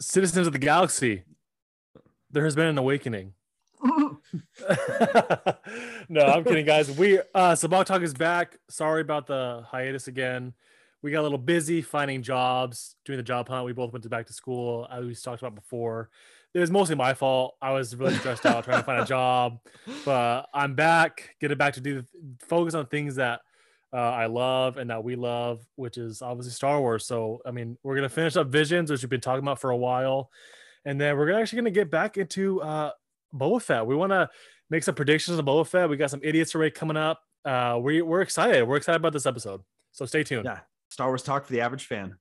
citizens of the galaxy, there has been an awakening. no, I'm kidding, guys. We uh Sabacc Talk is back. Sorry about the hiatus again. We got a little busy finding jobs, doing the job hunt. We both went to back to school, as we talked about before. It was mostly my fault. I was really stressed out trying to find a job, but I'm back. Getting back to do focus on things that uh, I love and that we love, which is obviously Star Wars. So, I mean, we're gonna finish up Visions, which we've been talking about for a while, and then we're actually gonna get back into uh, Boba Fett. We want to make some predictions of Boba Fett. We got some idiots array coming up. Uh, we we're excited. We're excited about this episode. So stay tuned. Yeah, Star Wars talk for the average fan.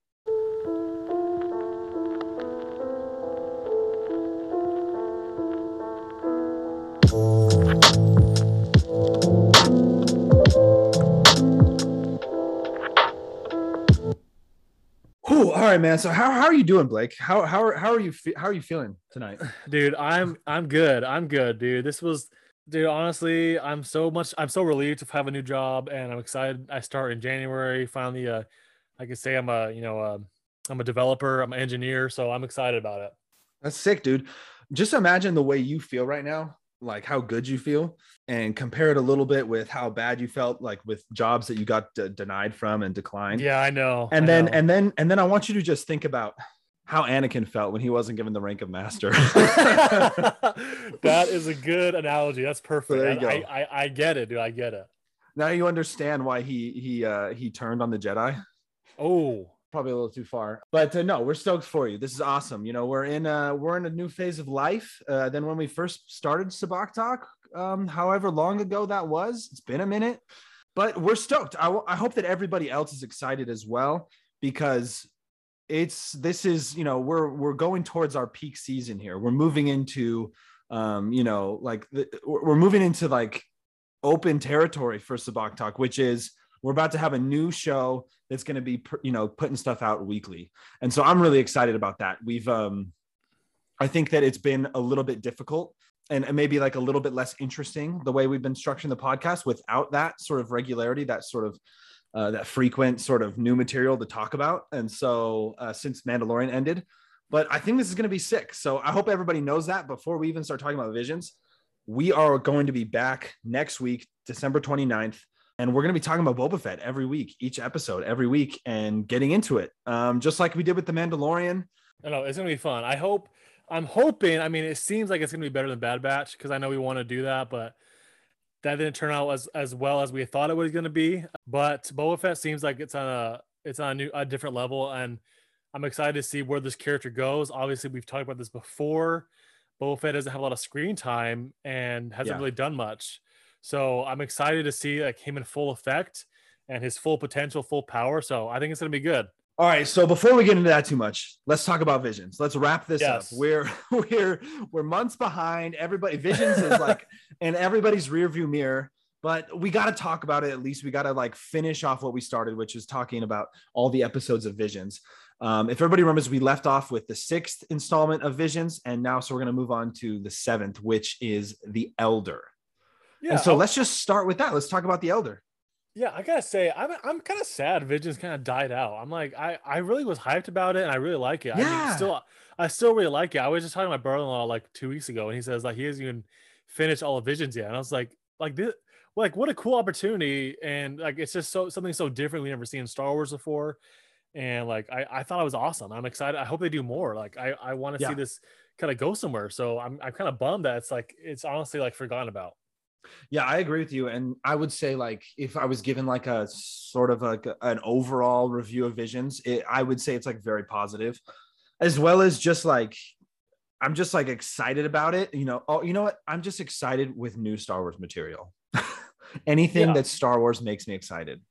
Right, man. So how, how are you doing, Blake? How how are, how are you how are you feeling tonight? dude i'm i'm good i'm good dude this was dude honestly i'm so much i'm so relieved to have a new job and i'm excited i start in january finally uh i can say i'm a you know uh, i'm a developer i'm an engineer so i'm excited about it That's sick, dude. Just imagine the way you feel right now, like how good you feel, and compare it a little bit with how bad you felt, like with jobs that you got de- denied from and declined. yeah i know And I then know. and then and then I want you to just think about how Anakin felt when he wasn't given the rank of master. that is a good analogy that's perfect There you I, go. I, I i get it dude i get it now you understand why he he uh he turned on the Jedi. oh Probably a little too far, but uh, no, we're stoked for you. This is awesome. You know, we're in uh we're in a new phase of life. Uh, than when we first started Sabacc Talk, um, however long ago that was. It's been a minute, but we're stoked. I, w- I hope that everybody else is excited as well because it's this is you know we're we're going towards our peak season here. We're moving into um you know like the, we're we're moving into like open territory for Sabacc Talk, which is we're about to have a new show that's going to be you know putting stuff out weekly. And so i'm really excited about that. We've um i think that it's been a little bit difficult and maybe like a little bit less interesting the way we've been structuring the podcast without that sort of regularity that sort of uh, that frequent sort of new material to talk about. And so uh, since mandalorian ended but i think this is going to be sick. So i hope everybody knows that before we even start talking about visions. We are going to be back next week december 29th and we're going to be talking about Boba Fett every week, each episode, every week, and getting into it, um, just like we did with the Mandalorian. I know it's gonna be fun. I hope. I'm hoping. I mean, it seems like it's gonna be better than Bad Batch because I know we want to do that, but that didn't turn out as as well as we thought it was gonna be. But Boba Fett seems like it's on a it's on a new a different level, and I'm excited to see where this character goes. Obviously, we've talked about this before. Boba Fett doesn't have a lot of screen time and hasn't Yeah. really done much, so I'm excited to see like him in full effect and his full potential, full power. So I think it's gonna be good. All right, so before we get into that too much, let's talk about Visions. Let's wrap this Yes. up. We're we're we're months behind. Everybody Visions is like in everybody's rearview mirror, but we got to talk about it at least. We got to like finish off what we started, which is talking about all the episodes of Visions. Um, if everybody remembers, we left off with the sixth installment of Visions, and now so we're going to move on to the seventh, which is the Elder. Yeah. and so I'll- let's just start with that. Let's talk about the Elder. Yeah, I gotta say, I'm I'm kind of sad Visions kind of died out. I'm like, I I really was hyped about it, and I really like it. I Yeah. mean, still, I still really like it. I was just talking to my brother-in-law like two weeks ago, and he says like he hasn't even finished all of Visions yet, and I was like, like this, like what a cool opportunity, and like it's just so something so different we never seen in Star Wars before, and like I I thought it was awesome. I'm excited. I hope they do more. Like I I want to Yeah. see this kind of go somewhere. So I'm I'm kind of bummed that it's like it's honestly like forgotten about. Yeah, I agree with you. And I would say, like, if I was given like a sort of like an overall review of Visions, it, I would say it's like very positive, as well as just like I'm just like excited about it. You know, oh, you know what? I'm just excited with new Star Wars material. Anything Yeah. that Star Wars makes me excited.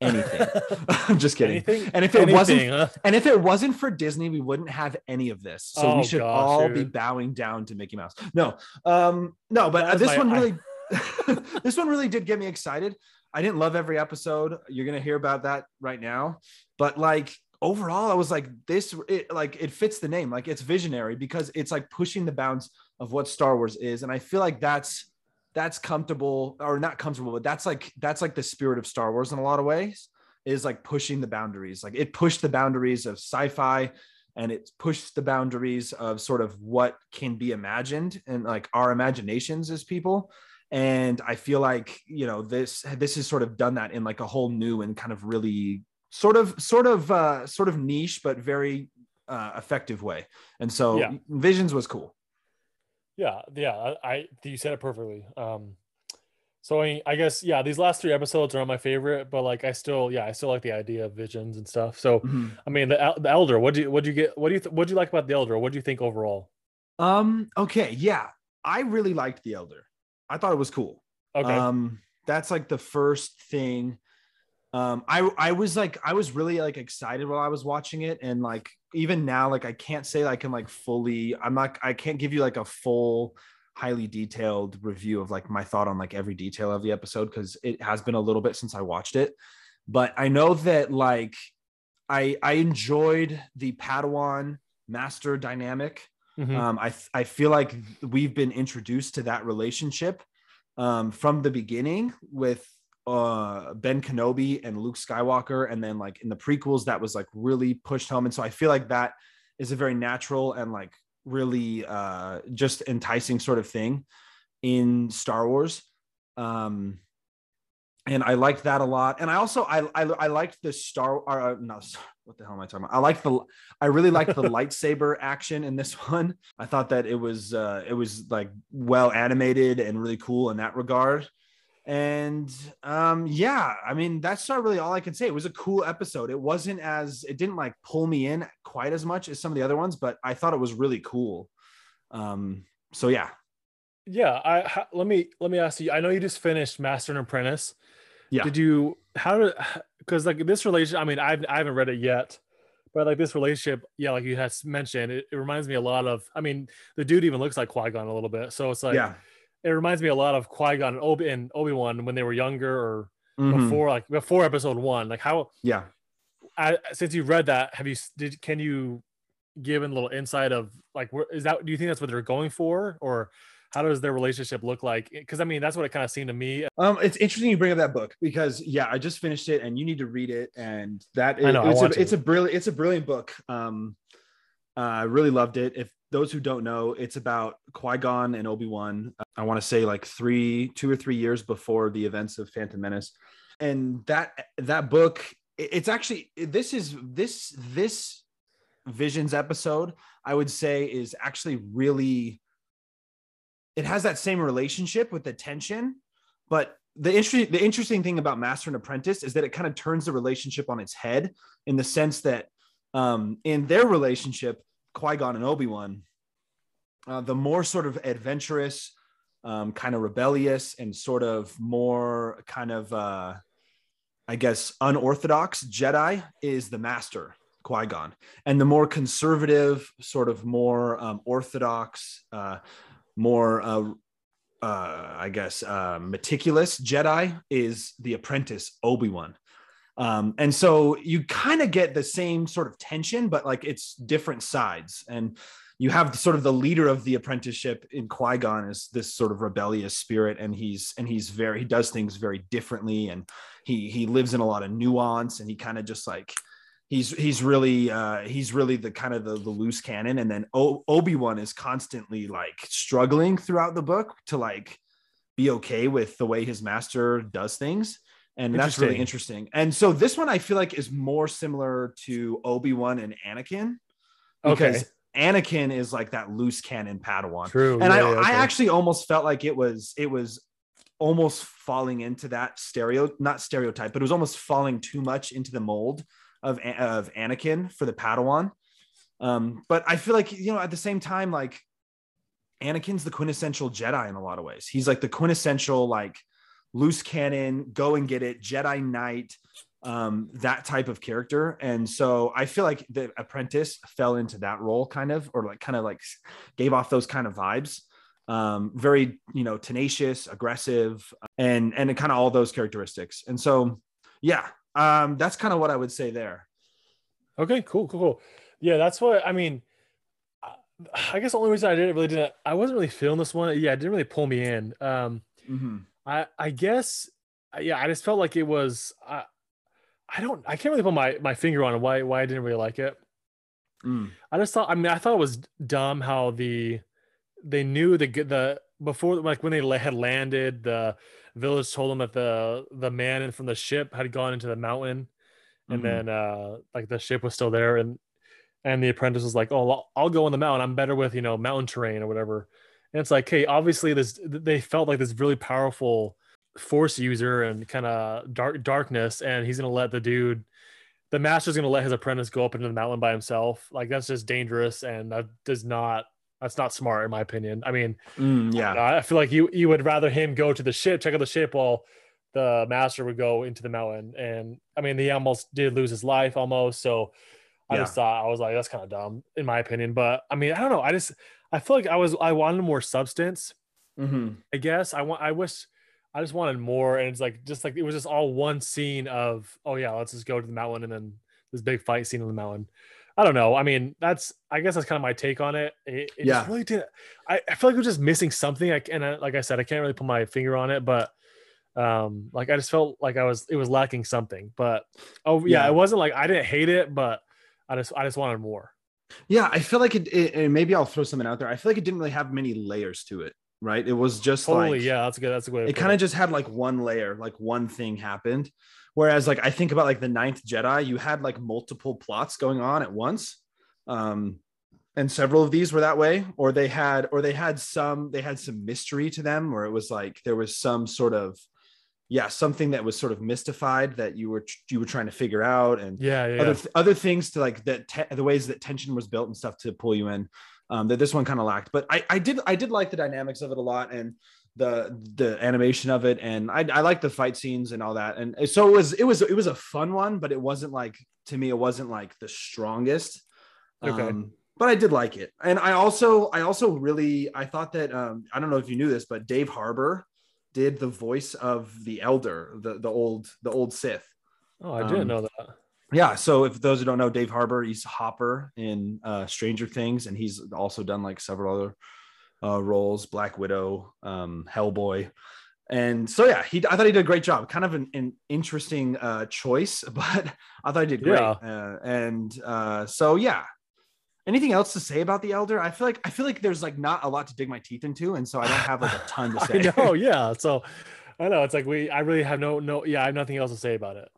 Anything. I'm just kidding. Anything? And if it wasn't huh? and if it wasn't for Disney, we wouldn't have any of this. So Oh, we should gosh, all be bowing down to Mickey Mouse. No, um, no, but uh, this my- one I- really, this one really did get me excited. I didn't love every episode. You're gonna hear about that right now, but like overall, I was like, this, it, like it fits the name. Like it's visionary because it's like pushing the bounds of what Star Wars is, and I feel like that's that's comfortable or not comfortable, but that's like that's like the spirit of Star Wars in a lot of ways is like pushing the boundaries. Like it pushed the boundaries of sci-fi and it pushed the boundaries of sort of what can be imagined and like our imaginations as people and i feel like you know this this has sort of done that in like a whole new and kind of really sort of sort of uh sort of niche but very uh effective way and so Yeah. visions was cool Yeah, yeah, I, you said it perfectly. Um, so I, I guess yeah, these last three episodes are my favorite, but like I still yeah, I still like the idea of visions and stuff. So I mean, the the elder, what do you what do you get? What do you th- what do you like about the elder? What do you think overall? um okay yeah i really liked the elder i thought it was cool Okay, Um, that's like the first thing. Um, I I was like I was really like excited while I was watching it, and like even now, like I can't say I can like fully. I'm not. I can't give you like a full, highly detailed review of like my thought on like every detail of the episode because it has been a little bit since I watched it. But I know that like I I enjoyed the Padawan master dynamic. Mhm. Um, I I feel like we've been introduced to that relationship um, from the beginning with uh, Ben Kenobi and Luke Skywalker, and then like in the prequels, that was like really pushed home, and so I feel like that is a very natural and like really uh, just enticing sort of thing in Star Wars. Um, and I liked that a lot. And I also I I, I liked the Star or uh, no what the hell am I talking about? I like the I really liked the lightsaber action in this one. I thought that it was uh it was like well animated and really cool in that regard. And um yeah, I mean that's not really all I can say. It was a cool episode. It wasn't as it didn't like pull me in quite as much as some of the other ones, but I thought it was really cool. Um so yeah. yeah. I ha- let me let me ask you. I know you just finished Master and Apprentice. Yeah. Did you how did because like this relationship? I mean, I've I haven't read it yet, but like this relationship, yeah, like you had mentioned, it, it reminds me a lot of. I mean, the dude even looks like Qui Gon a little bit, so it's like yeah. it reminds me a lot of Qui Gon and Obi and Obi Wan when they were younger or Mhm. before like before Episode One. Like how Yeah. I, since you've read that, have you did can you give a little insight of like where is that? Do you think that's what they're going for, or how does their relationship look like? Because I mean, that's what it kind of seemed to me. Um, it's interesting you bring up that book because yeah, I just finished it and you need to read it. And that I know, it's, want a, it's a brilliant, it's a brilliant book. Um, uh, I really loved it. If those who don't know, it's about Qui Gon and Obi Wan. I want to say like three, two or three years before the events of Phantom Menace, and that that book. It's actually this is this this Visions episode. I would say is actually really. It has that same relationship with the tension, but the interesting the interesting thing about Master and Apprentice is that it kind of turns the relationship on its head in the sense that um, in their relationship, Qui Gon and Obi Wan, uh, the more sort of adventurous, um, kind of rebellious, and sort of more kind of, uh, I guess, unorthodox Jedi is the Master. Qui Gon, and the more conservative, sort of more um, orthodox, uh, more uh, uh, I guess, uh, meticulous Jedi is the apprentice Obi Wan. Um, and so you kind of get the same sort of tension, but like it's different sides. And you have sort of the leader of the apprenticeship in Qui Gon is this sort of rebellious spirit, and he's and he's very he does things very differently, and he he lives in a lot of nuance, and he kind of just like he's he's really uh he's really the kind of the, the loose cannon. And then o- obi-wan is constantly like struggling throughout the book to like be okay with the way his master does things. And that's really interesting. and so this one i feel like is more similar to obi-wan and anakin because Okay, anakin is like that loose cannon padawan. True. and yeah, I, yeah, I actually almost felt like it was it was almost falling into that stereo not stereotype but it was almost falling too much into the mold of of Anakin for the Padawan. Um but I feel like you know at the same time like Anakin's the quintessential Jedi in a lot of ways. He's like the quintessential like loose cannon go and get it Jedi Knight um that type of character. And so I feel like the apprentice fell into that role kind of or like kind of like gave off those kind of vibes. Um very you know tenacious aggressive and and kind of all those characteristics. And so yeah um that's kind of what i would say there Okay, cool, cool, cool. Yeah, that's what I mean. I- guess the only reason I didn't really didn't I wasn't really feeling this one. Yeah, it didn't really pull me in. Um, I I guess yeah, I just felt like it was. I I don't I can't really put my my finger on why why I didn't really like it. Mm. I just thought. I mean, I thought it was dumb how the they knew the the before like when they had landed, the village told him that the the man in from the ship had gone into the mountain, and Mhm. then uh like the ship was still there, and and the apprentice was like, "Oh, I'll, I'll go on the mountain. I'm better with you know mountain terrain or whatever." And it's like, hey, obviously this they felt like this really powerful force user and kind of dark darkness, and he's gonna let the dude, the master's gonna let his apprentice go up into the mountain by himself. Like that's just dangerous, and that does not. That's not smart, in my opinion. I mean, Mm, yeah. I feel like you you would rather him go to the ship, check out the ship, while the master would go into the mountain. And I mean, he almost did lose his life almost. So I Yeah. just thought I was like, that's kind of dumb, in my opinion. But I mean, I don't know. I just I feel like I was I wanted more substance. Mhm. I guess I want I wish I just wanted more. And it's like just like it was just all one scene of oh yeah, let's just go to the mountain and then this big fight scene in the mountain. I don't know. I mean, that's I guess that's kind of my take on it. It, it Yeah. really did. I, I feel like it was just missing something. I and I, like I said, I can't really put my finger on it, but um, like I just felt like I was it was lacking something. But oh yeah, Yeah. it wasn't like I didn't hate it, but I just I just wanted more. Yeah, I feel like it, it. And maybe I'll throw something out there. I feel like it didn't really have many layers to it. Right? It was just Totally, like yeah, that's a good. That's a good. it kind of just had like one layer, like one thing happened. Whereas, like I think about like the Ninth Jedi, you had like multiple plots going on at once, um, and several of these were that way. Or they had, or they had some, they had some mystery to them, where it was like there was some sort of, yeah, something that was sort of mystified that you were you were trying to figure out, and yeah, yeah, other yeah. other things to like that te- the ways that tension was built and stuff to pull you in um, that this one kind of lacked. But I I did I did like the dynamics of it a lot and the the animation of it and I I like the fight scenes and all that. And so it was it was it was a fun one, but it wasn't like to me it wasn't like the strongest. Okay. Um, but I did like it. And I also I also really I thought that um, I don't know if you knew this, but Dave Harbour did the voice of the elder, the the old the old Sith. Oh, I didn't um, know that. Yeah. So if those who don't know, Dave Harbour, he's Hopper in uh, Stranger Things, and he's also done like several other uh, roles, Black Widow, um, Hellboy. And so yeah, he I thought he did a great job. Kind of an, an interesting uh, choice, but I thought he did great. Yeah. Uh, and uh, so yeah. Anything else to say about the Elder? I feel like I feel like there's like not a lot to dig my teeth into, and so I don't have like a ton to say. Know, yeah. So I know it's like we. I really have no, no. Yeah, I have nothing else to say about it.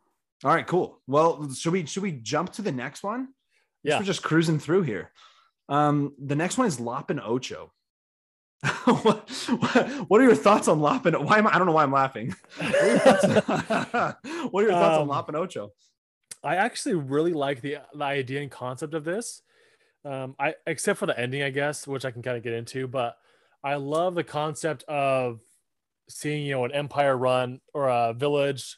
All right, cool. Well, should we should we jump to the next one? Yeah. we're just cruising through here. Um, the next one is Lop and Ocho. what, what, are your thoughts on Lop and why am I, I don't know why I'm laughing. What are your thoughts, are your thoughts Um, on Lop and Ocho? I actually really like the the idea and concept of this. Um, I except for the ending, I guess, which I can kind of get into, but I love the concept of seeing you know an empire run or a village.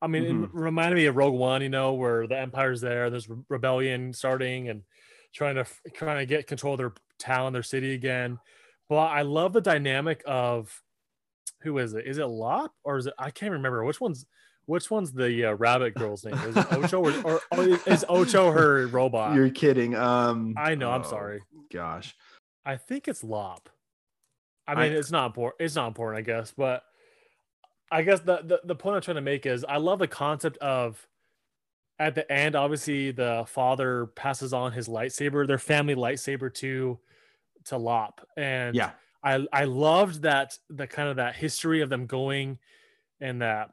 I mean, Mhm. it reminded me of Rogue One, you know, where the empire's there, there's rebellion starting and trying to trying to get control of their town, their city again. But I love the dynamic of who is it? Is it Lop or is it? I can't remember which one's which one's the uh, rabbit girl's name. Is it Ocho or, or, or is Ocho her robot? You're kidding. Um, I know. I'm oh, sorry. Gosh. I think it's Lop. I I- mean, it's not important. It's not important, I guess. But I guess the, the the point I'm trying to make is I love the concept of at the end. Obviously, the father passes on his lightsaber, their family lightsaber to to Lop, and Yeah. I I loved that the kind of that history of them going and that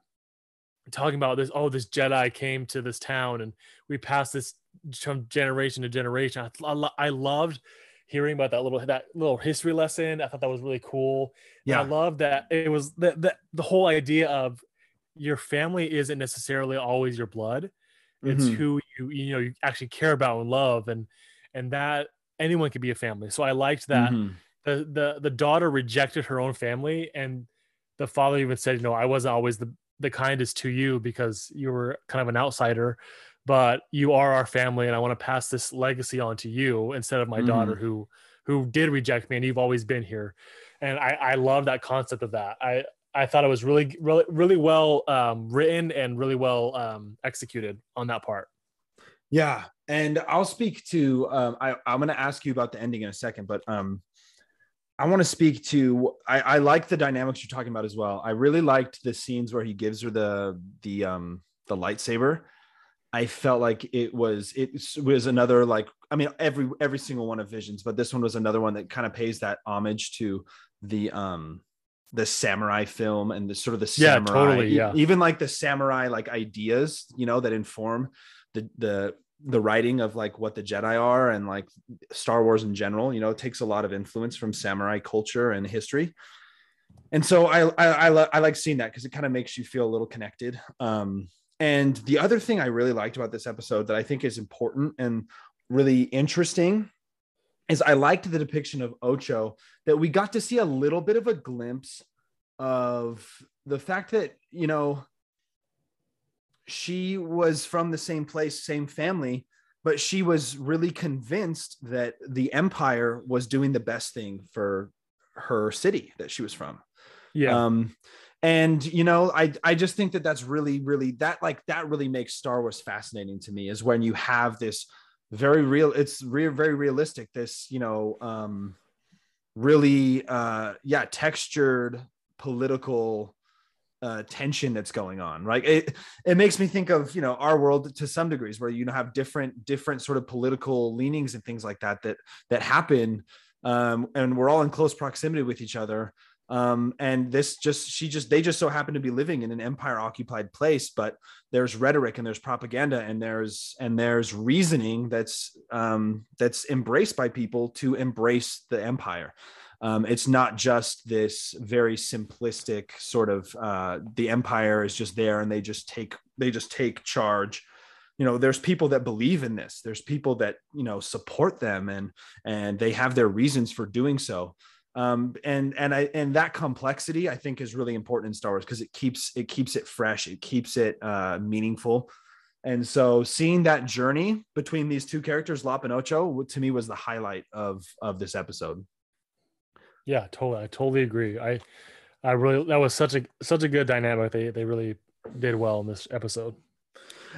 talking about this. Oh, this Jedi came to this town, and we passed this from generation to generation. I, I, I loved hearing about that little that little history lesson. I thought that was really cool. And I Yeah. love that it was that the the whole idea of your family isn't necessarily always your blood. It's Mhm. who you you know you actually care about and love, and and that anyone could be a family. So I liked that Mhm. the the the daughter rejected her own family and the father even said you know i wasn't always the the kindest to you because you were kind of an outsider but you are our family and i want to pass this legacy on to you instead of my daughter who who did reject me and you've always been here and i i love that concept of that i i thought it was really really really well um, written and really well um, executed on that part Yeah, and I'll speak to. Um, I, I'm going to ask you about the ending in a second, but um, I want to speak to. I, I like the dynamics you're talking about as well. I really liked the scenes where he gives her the the um the lightsaber. I felt like it was it was another like I mean every every single one of Visions, but this one was another one that kind of pays that homage to the um the samurai film and the sort of the Yeah, samurai totally, e- yeah. even like the samurai like ideas you know that inform the the the writing of like what the Jedi are and like Star Wars in general you know it takes a lot of influence from samurai culture and history and so I I I, li- I like seeing that because it kind of makes you feel a little connected. Um, and the other thing I really liked about this episode that I think is important and really interesting is I liked the depiction of Ocho that we got to see a little bit of a glimpse of the fact that you know she was from the same place, same family, but she was really convinced that the empire was doing the best thing for her city that she was from. Yeah. Um, and you know, I I just think that that's really, really that like that really makes Star Wars fascinating to me is when you have this very real, it's re- very realistic. This you know, um, really, uh, yeah, textured political uh, tension that's going on right? It it makes me think of you know our world to some degrees where you know have different different sort of political leanings and things like that that that happen um, and we're all in close proximity with each other. Um, and this just she just they just so happen to be living in an empire occupied place but there's rhetoric and there's propaganda and there's and there's reasoning that's um, that's embraced by people to embrace the empire um, it's not just this very simplistic sort of uh, the empire is just there and they just take they just take charge. You know there's people that believe in this. There's people that you know support them and and they have their reasons for doing so. Um, and and I and that complexity I think is really important in Star Wars because it keeps it keeps it fresh, it keeps it uh, meaningful, and so seeing that journey between these two characters, Lop and Ocho, to me was the highlight of of this episode. Yeah, totally. I totally agree. I, I really that was such a such a good dynamic. They they really did well in this episode.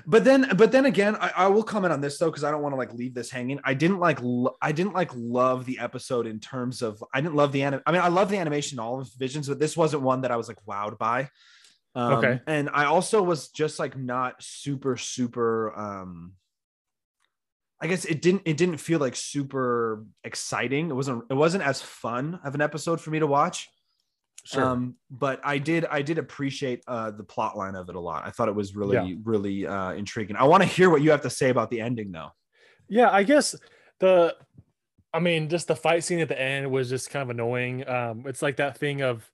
But then, but then again, I, I will comment on this though because I don't want to like leave this hanging. I didn't like lo- I didn't like love the episode in terms of I didn't love the anim- I mean I love the animation all of Visions, but this wasn't one that I was like wowed by. Um, Okay. And I also was just like not super super. um I guess it didn't it didn't feel like super exciting. It wasn't it wasn't as fun of an episode for me to watch. Sure. Um, but I did I did appreciate uh the plot line of it a lot. I thought it was really Yeah. really uh intriguing. I want to hear what you have to say about the ending though. Yeah, I guess the I mean, just the fight scene at the end was just kind of annoying. Um, it's like that thing of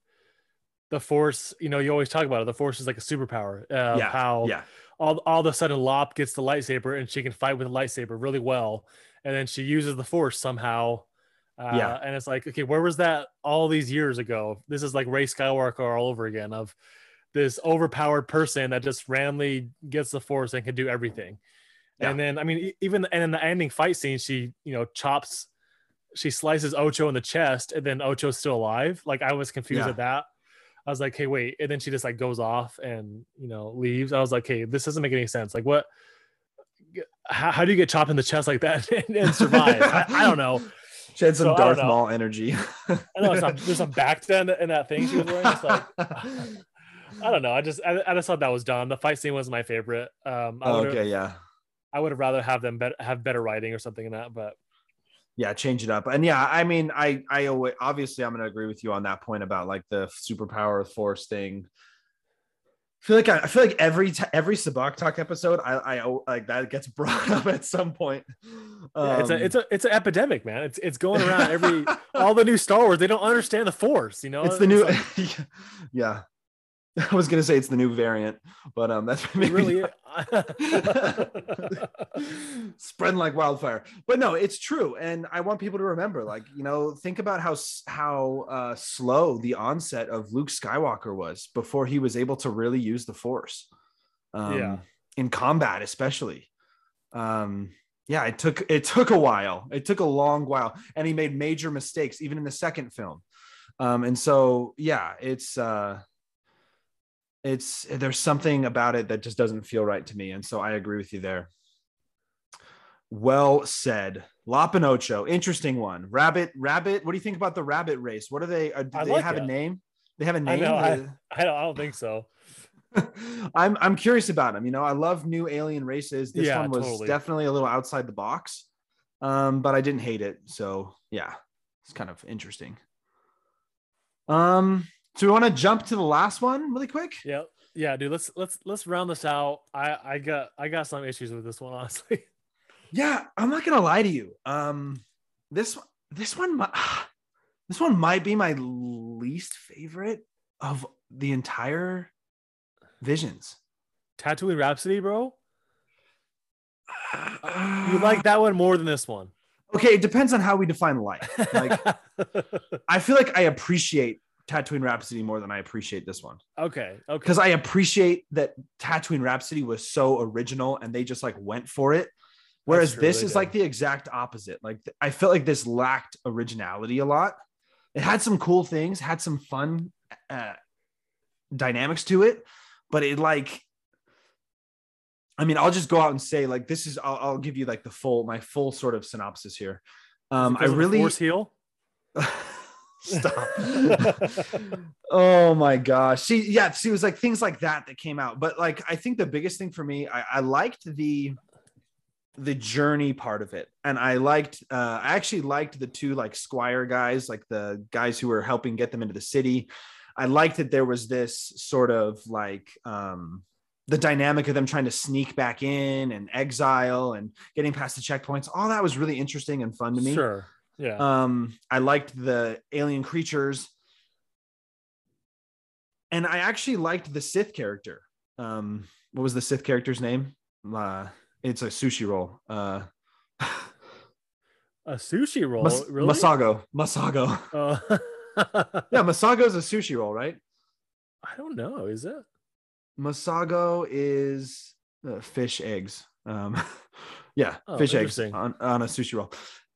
the force, you know, you always talk about it. The force is like a superpower. Uh, yeah. How yeah. All, all of a sudden Lop gets the lightsaber and she can fight with the lightsaber really well. And then she uses the force somehow. Uh, Yeah. And it's like, okay, where was that all these years ago? This is like Rey Skywalker all over again of this overpowered person that just randomly gets the force and can do everything. Yeah. And then, I mean, even and in the ending fight scene, she, you know, chops, she slices Ocho in the chest and then Ocho's still alive. Like I was confused Yeah. at that. I was like, hey, wait. And then she just like goes off and, you know, leaves. I was like, hey, this doesn't make any sense. Like, what? How, how do you get chopped in the chest like that and, and survive? I, I don't know. She had some So, Darth. Maul energy. I know some, there's some back then in that thing she was wearing. It's like, I don't know. I just, I, I just thought that was dumb. The fight scene was my favorite. Um, I Oh, okay, yeah. I would have rather have them bet have better writing or something in that, but Yeah, change it up. And yeah, I mean, I I always, obviously I'm going to agree with you on that point about like the superpower force thing. I feel like I, I feel like every t- every Sabacc talk episode, I I like that gets brought up at some point. Yeah, it's a Um, it's a it's an epidemic, man. It's it's going around every all the new Star Wars. They don't understand the Force, you know. it's the new like- yeah i was gonna say it's the new variant but um that's really. spreading like wildfire but no it's true and i want people to remember like you know think about how how uh slow the onset of luke skywalker was before he was able to really use the force um Yeah. in combat especially um yeah it took it took a while it took a long while and he made major mistakes even in the second film um and so yeah it's uh it's there's something about it that just doesn't feel right to me and so i agree with you there well said lop and ocho interesting one rabbit rabbit what do you think about the rabbit race what are they uh, do I they like have a name they have a name know, Uh, I don't, I don't think so. I'm I'm curious about them. You know, I love new alien races. This Yeah, one was totally. definitely a little outside the box, um, but I didn't hate it. So yeah, it's kind of interesting. Um, so we want to jump to the last one really quick. Yeah, yeah, dude. Let's let's let's round this out. I I got I got some issues with this one, honestly. Yeah, I'm not gonna lie to you. Um, this this one this one might be my least favorite of the entire Visions. Tatooine Rhapsody, bro. You like that one more than this one? Okay, it depends on how we define life. Like, I feel like I appreciate Tatooine Rhapsody more than I appreciate this one okay, okay. because I appreciate that Tatooine Rhapsody was so original and they just like went for it. Whereas true, this is did. like the exact opposite. Like I felt like this lacked originality a lot. It had some cool things, had some fun uh, dynamics to it, but it like, I mean, I'll just go out and say like this is. I'll, I'll give you like the full my full sort of synopsis here. Um, I Because of the really force heal. Stop. oh my gosh. See, yeah, see, it was like things like that that came out. But like I think the biggest thing for me, I, I liked the the journey part of it. And I liked uh I actually liked the two like squire guys, like the guys who were helping get them into the city. I liked that there was this sort of like um the dynamic of them trying to sneak back in and exile and getting past the checkpoints. All that was really interesting and fun to me. Sure. Yeah. Um, I liked the alien creatures, and I actually liked the Sith character. Um, what was the Sith character's name? Uh, it's a sushi roll. Uh, a sushi roll. Mas- really? Masago. Masago. Uh, Yeah, Masago is a sushi roll, right? I don't know. Is it? Masago is uh, fish eggs. Um, yeah, Oh, fish eggs on, on a sushi roll.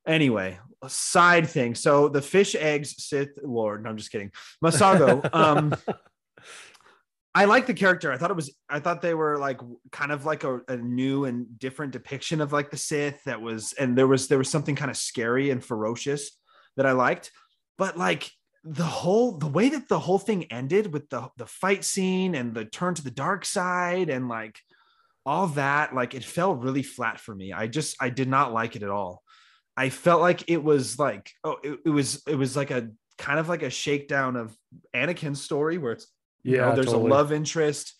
Anyway, side thing. So the fish eggs Sith Lord. No, I'm just kidding. Masago. um, I like the character. I thought it was. I thought they were like kind of like a, a new and different depiction of like the Sith. That was, and there was there was something kind of scary and ferocious that I liked. But like the whole the way that the whole thing ended with the the fight scene and the turn to the dark side and like all that, like it fell really flat for me. I just I did not like it at all. I felt like it was like oh it, it was it was like a kind of like a shakedown of Anakin's story where it's you know, there's totally. a love interest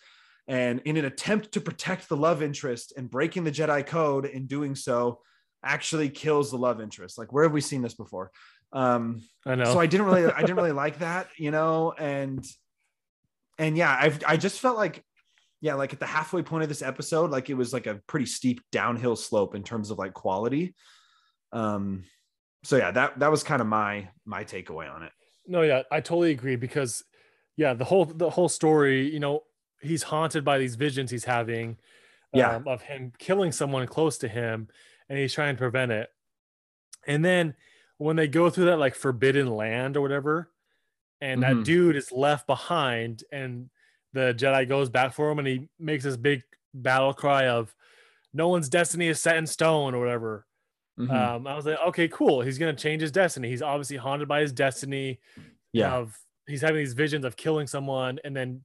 and in an attempt to protect the love interest and breaking the jedi code in doing so actually kills the love interest like where have we seen this before um I know. so i didn't really i didn't really like that you know and and yeah i've i just felt like yeah like at the halfway point of this episode like it was like a pretty steep downhill slope in terms of like quality um so yeah that that was kind of my my takeaway on it No, yeah, I totally agree because yeah, the whole the whole story, you know, he's haunted by these visions he's having Yeah. um, of him killing someone close to him and he's trying to prevent it. And then when they go through that like forbidden land or whatever, and Mhm. that dude is left behind and the Jedi goes back for him and he makes this big battle cry of no one's destiny is set in stone or whatever. Mhm. Um, I was like, okay, cool. He's gonna change his destiny. He's obviously haunted by his destiny. yeah Of he's having these visions of killing someone, and then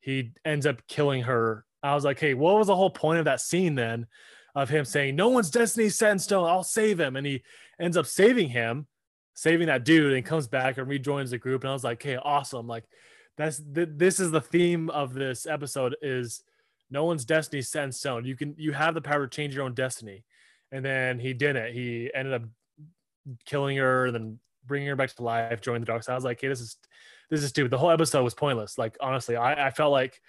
he ends up killing her. I was like, hey, what was the whole point of that scene then? Of him saying, "No one's destiny is set in stone. I'll save him," and he ends up saving him, saving that dude, and comes back and rejoins the group. And I was like, "Okay, awesome! Like, that's th- this is the theme of this episode: is no one's destiny is set in stone. You can you have the power to change your own destiny." And then he didn't. He ended up killing her, and then bringing her back to life, joining the dark side. I was like, "Hey, this is this is stupid." The whole episode was pointless. Like, honestly, I, I felt like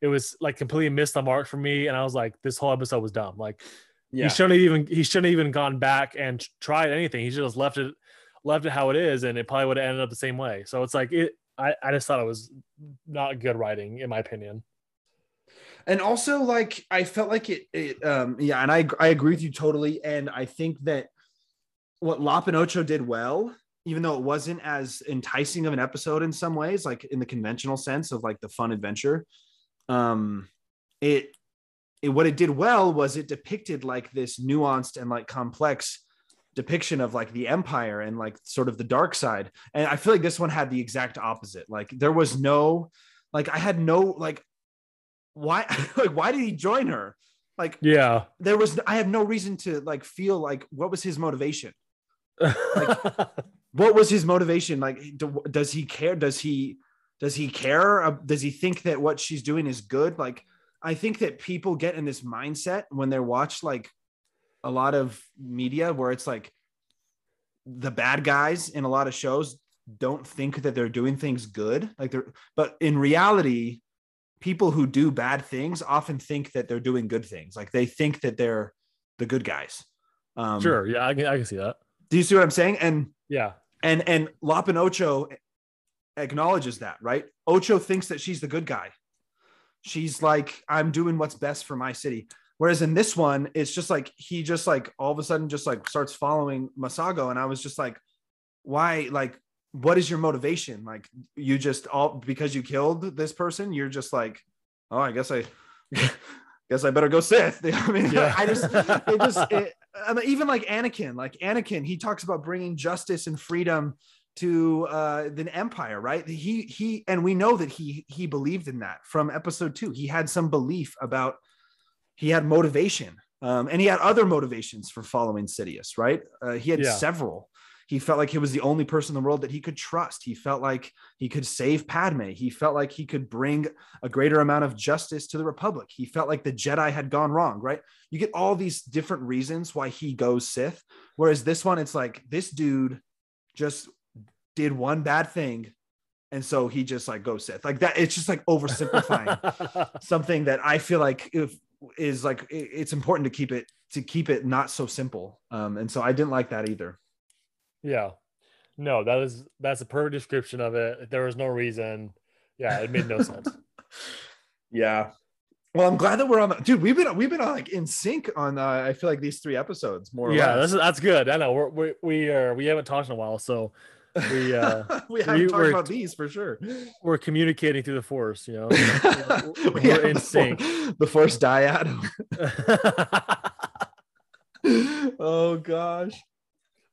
it was like completely missed the mark for me, and I was like, "This whole episode was dumb." Like, yeah he shouldn't have even he shouldn't have even gone back and tried anything. He should have just left it left it how it is, and it probably would have ended up the same way. So it's like it. I, I just thought it was not good writing, in my opinion. And also like i felt like it, it um yeah and i i agree with you totally. And i think that what lop and ocho did well even though it wasn't as enticing of an episode in some ways like in the conventional sense of like the fun adventure um it, it what it did well was it depicted like this nuanced and like complex depiction of like the empire and like sort of the dark side. And i feel like this one had the exact opposite. Like there was no like i had no like why like why did he join her? Like Yeah. there was I have no reason to like feel like what was his motivation? Like What was his motivation? Like do, does he care? Does he does he care? Uh, Does he think that what she's doing is good? Like I think that people get in this mindset when they watch like a lot of media where it's like the bad guys in a lot of shows don't think that they're doing things good like they're but in reality people who do bad things often think that they're doing good things like they think that they're the good guys um sure. Yeah, I can I can see that. do you see what i'm saying and Yeah. and and Lop and Ocho acknowledges that, right? Ocho thinks that she's the good guy. She's like, I'm doing what's best for my city. Whereas in this one, it's just like he just like all of a sudden just like starts following Masago, and I was just like, why? Like, what is your motivation? Like, you just all because you killed this person, you're just like, oh, I guess I. Guess I better go Sith. I mean, Yeah. I just, it just, it, I mean, even like Anakin, like Anakin, he talks about bringing justice and freedom to uh the empire right he he and we know that he he believed in that from episode two he had some belief about he had motivation um and he had other motivations for following sidious right uh, he had Yeah. several he felt like he was the only person in the world that he could trust. He felt like he could save padme. He felt like he could bring a greater amount of justice to the republic. He felt like the jedi had gone wrong right? You get all these different reasons why he goes sith whereas this one it's like this dude just did one bad thing and so he just like goes Sith. Like that it's just like oversimplifying something that I feel like if is like it's important to keep it to keep it not so simple. Um and so I didn't like that either yeah. No, that is that's a perfect description of it. There was no reason. Yeah, it made no sense. yeah well I'm glad that we're on the dude we've been we've been on like in sync on uh, I feel like these three episodes more or yeah, less. that's that's good. I know we're, we we are we haven't talked in a while, so we, uh, we haven't we talked were- about these for sure we're communicating through the force. You know, we we're in the, sync. For, the force dyad oh gosh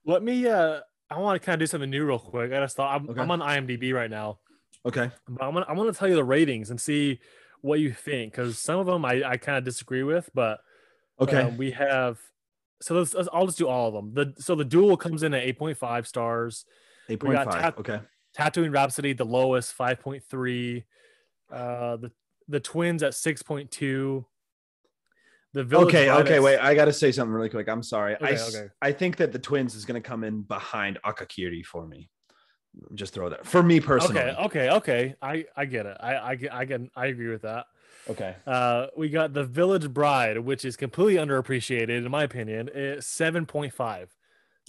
Let me. uh I want to kind of do something new real quick. I just thought I'm, Okay. I'm on IMDb right now, okay but I'm gonna I'm gonna tell you the ratings and see what you think because some of them I I kind of disagree with, but okay Um, we have so let's, let's- I'll just do all of them. The so the duel comes in at 8.5 stars. Eight we point got five. tap- Okay. Tatooine Rhapsody, the lowest, 5.3. Uh, the the twins at 6.2. The village Okay. Okay. Wait. I got to say something really quick. I'm sorry. I Okay, s- okay. I think that the twins is going to come in behind Akakiri for me. Just throw that for me personally. Okay, okay, okay. I I get it. I I get I get I agree with that. Okay. Uh, we got the Village Bride, which is completely underappreciated in my opinion. It's 7.5.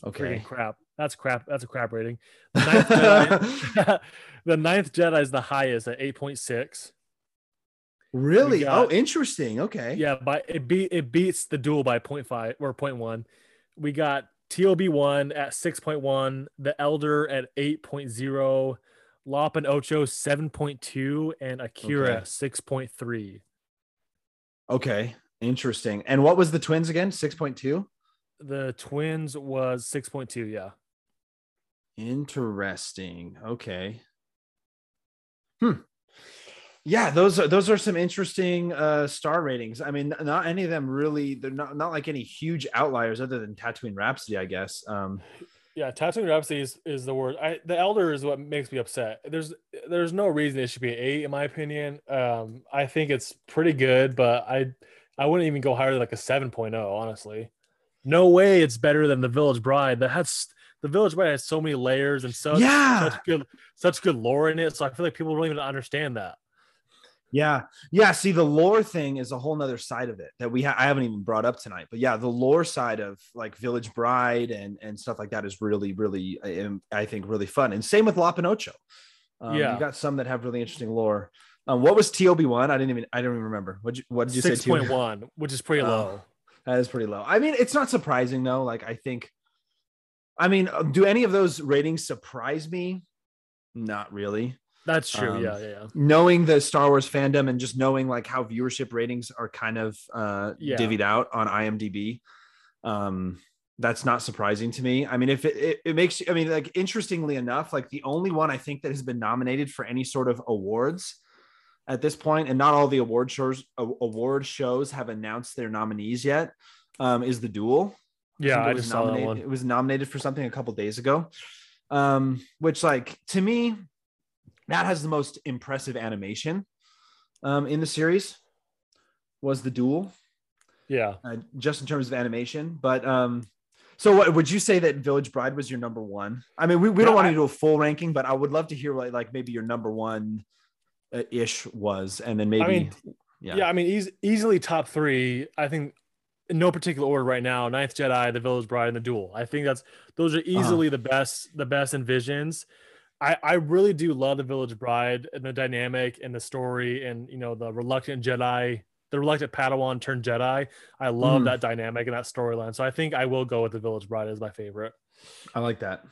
Okay. Freaking crap. That's crap. That's a crap rating. The ninth Jedi, the ninth Jedi is the highest at 8.6. really? Got- oh, interesting. Okay. Yeah, but it beat it beats the duel by 0.5 or 0.1. We got TOB1 at 6.1, the Elder at 8.0, Lop and Ocho 7.2, and Akira Okay. 6.3. Okay. Interesting. And what was the twins again? Six point two. The twins was 6.2, yeah. Interesting. Okay. Hmm. Yeah, those are those are some interesting uh star ratings. I mean, not any of them really. They're not not like any huge outliers other than Tatooine Rhapsody, I guess. Um. Yeah, Tatooine Rhapsody is, is the word. I the Elder is what makes me upset. There's there's no reason it should be an eight in my opinion. Um, I think it's pretty good, but I I wouldn't even go higher than like a 7.0, honestly. No way it's better than the Village Bride. That has the Village Bride has so many layers and such Yeah. such good such good lore in it. So I feel like people don't even understand that. Yeah, yeah. See, the lore thing is a whole nother side of it that we ha- I haven't even brought up tonight. But yeah, the lore side of like Village Bride and and stuff like that is really, really, I think, really fun. And same with La and Ocho. Um, Yeah. you got some that have really interesting lore. Um, what was TOB one? I didn't even I don't even remember. What what did you say? Six point one, which is pretty Oh. low. That is pretty low. I mean, it's not surprising though. Like I think, I mean, uh, do any of those ratings surprise me? Not really. That's true. Um, yeah, yeah, yeah. knowing the Star Wars fandom and just knowing like how viewership ratings are kind of uh Yeah. divvied out on IMDb, um, that's not surprising to me. I mean, if it, it it makes I mean, like interestingly enough, like the only one I think that has been nominated for any sort of awards at this point, and not all the award shows award shows have announced their nominees yet. Um, is the Duel? Yeah, I, I just saw that one. It was nominated for something a couple days ago. Um, which like to me, that has the most impressive animation um, in the series. Was the Duel? Yeah, uh, just in terms of animation. But um, so what would you say that Village Bride was your number one? I mean, we, we don't want to do a full ranking, but I would love to hear like, like maybe your number one uh, ish was, and then maybe. I mean, yeah. yeah, I mean, easy, easily top three. I think in no particular order right now. Ninth Jedi, The Village Bride, and The Duel. I think that's those are uh-huh. easily uh-huh. the best, the best in visions. I, I really do love the Village Bride and the dynamic and the story and you know the reluctant Jedi the reluctant Padawan turned Jedi. I love mm. that dynamic and that storyline. So I think I will go with the Village Bride as my favorite. I like that.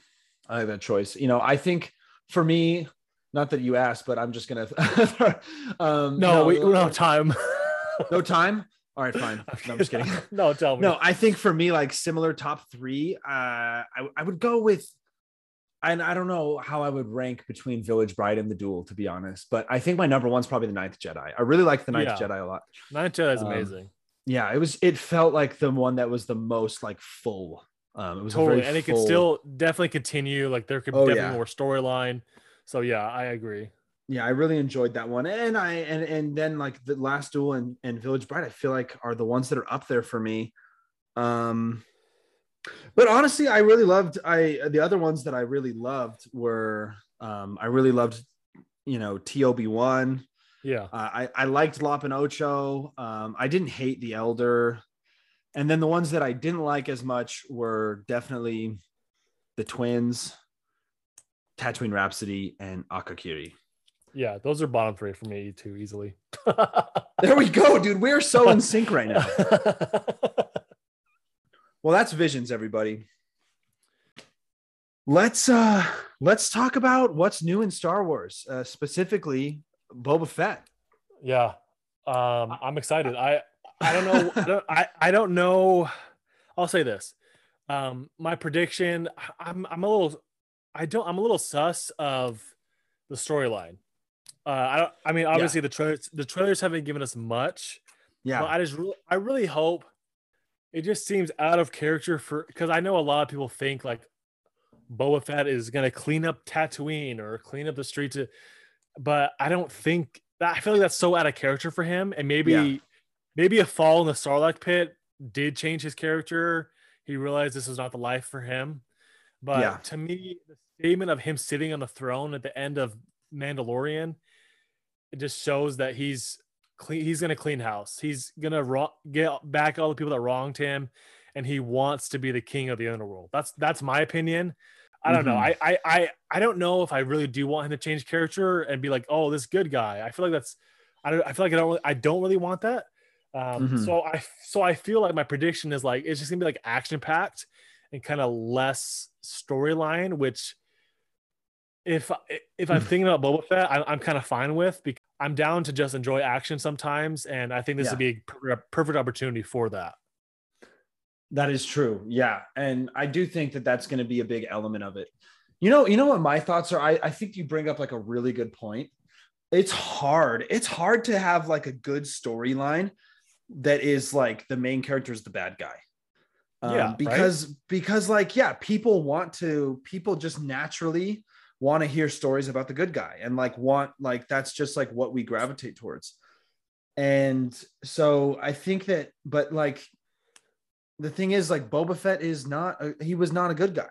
I like that choice. You know, I think for me, not that you asked, but I'm just gonna. um, no, no, we, don't have time. no time. All right, fine. No, I'm just kidding. no, tell me. No, I think for me, like similar top three, uh, I, I would go with and I don't know how I would rank between Village Bride and the Duel, to be honest. But I think my number one's probably the Ninth Jedi. I really like the Ninth yeah. Jedi a lot. Ninth Jedi is um, amazing. Yeah, it was. It felt like the one that was the most like full. Um, it was totally, and it could still definitely continue. Like there could be oh, definitely yeah. more storyline. So yeah, I agree. Yeah, I really enjoyed that one, and I and and then like the Last Duel and, and Village Bride, I feel like are the ones that are up there for me. Um, but honestly, I really loved I the other ones that I really loved were um I really loved you know Tob one. Yeah, uh, I I liked Lop and Ocho. Um, I didn't hate the Elder, and then the ones that I didn't like as much were definitely the twins, Tatooine Rhapsody, and Akakiri. Yeah, those are bottom three for me too, easily. there we go, dude. We're so in sync right now. Well, that's visions, everybody. Let's uh let's talk about what's new in Star Wars, uh, specifically Boba Fett. Yeah, um, I'm excited. I I don't know. I, don't, I, I don't know. I'll say this. Um, my prediction. I'm I'm a little. I don't. I'm a little sus of the storyline. Uh, I don't. I mean, obviously yeah. the trailers the trailers haven't given us much. Yeah. I just really, I really hope it just seems out of character for because I know a lot of people think like Boba Fett is gonna clean up Tatooine or clean up the streets, but I don't think that I feel like that's so out of character for him. And maybe yeah. maybe a fall in the Sarlacc pit did change his character. He realized this is not the life for him. But yeah. to me, the statement of him sitting on the throne at the end of Mandalorian, it just shows that he's clean he's gonna clean house. He's gonna ro- get back all the people that wronged him and he wants to be the king of the underworld. That's that's my opinion. I don't mm-hmm. know I, I i i don't know if i really do want him to change character and be like oh this good guy. I feel like that's i don't i feel like i don't really, i don't really want that. Um mm-hmm. so i so i feel like my prediction is like it's just gonna be like action packed and kind of less storyline which if if I'm thinking about Boba Fett, I, am kind of fine with because I'm down to just enjoy action sometimes, and I think this yeah. would be a perfect opportunity for that. That is true, yeah, and I do think that that's going to be a big element of it. You know, you know what my thoughts are. I, I think you bring up like a really good point. It's hard. It's hard to have like a good storyline that is like the main character is the bad guy. Um, yeah, because right? because like yeah, people want to. People just naturally want to hear stories about the good guy and like want like that's just like what we gravitate towards. And so i think that but like the thing is like boba fett is not a, he was not a good guy.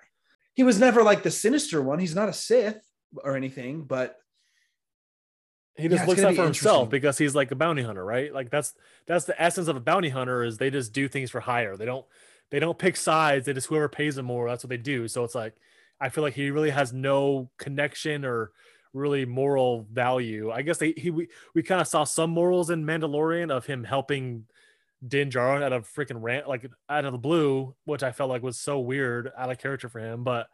He was never like the sinister one. He's not a sith or anything but he just yeah, looks out for himself because he's like a bounty hunter right? Like that's that's the essence of a bounty hunter is they just do things for hire. They don't they don't pick sides. They just whoever pays them more that's what they do. So it's like I feel like he really has no connection or really moral value. I guess they, he we, we kind of saw some morals in Mandalorian of him helping Din Djarin out of freaking rant like out of the blue, which I felt like was so weird out of character for him. But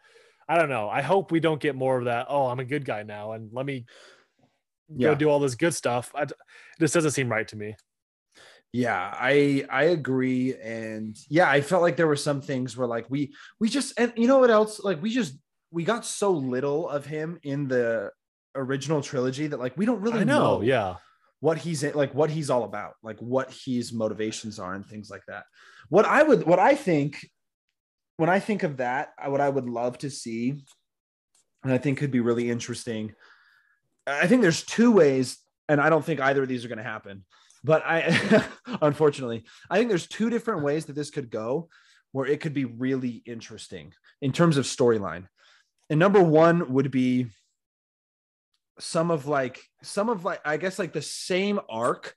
I don't know. I hope we don't get more of that. Oh, I'm a good guy now, and let me yeah. go do all this good stuff. I, this doesn't seem right to me. Yeah, I I agree, and yeah, I felt like there were some things where like we we just and you know what else like we just we got so little of him in the original trilogy that like we don't really know, know. Yeah, what he's like what he's all about, like what his motivations are and things like that. What I would, what I think, when I think of that, what I would love to see, and I think could be really interesting. I think there's two ways, and I don't think either of these are going to happen. But I, unfortunately, I think there's two different ways that this could go, where it could be really interesting in terms of storyline. And number one would be some of like some of like I guess like the same arc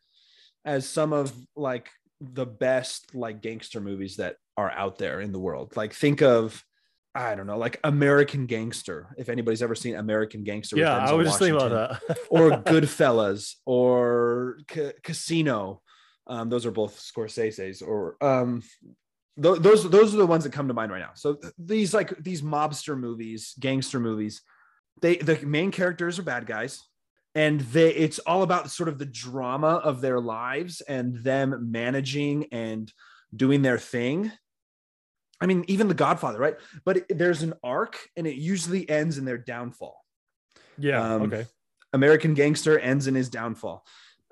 as some of like the best like gangster movies that are out there in the world. Like think of I don't know, like American Gangster. If anybody's ever seen American Gangster, yeah, I was just thinking about that. or Goodfellas, or C- Casino. Um, those are both Scorsese's. Or um, th- those those are the ones that come to mind right now. So th- these like these mobster movies, gangster movies, they the main characters are bad guys and they it's all about sort of the drama of their lives and them managing and doing their thing i mean even the godfather right? But it, there's an arc and it usually ends in their downfall. Yeah um, okay. American gangster ends in his downfall.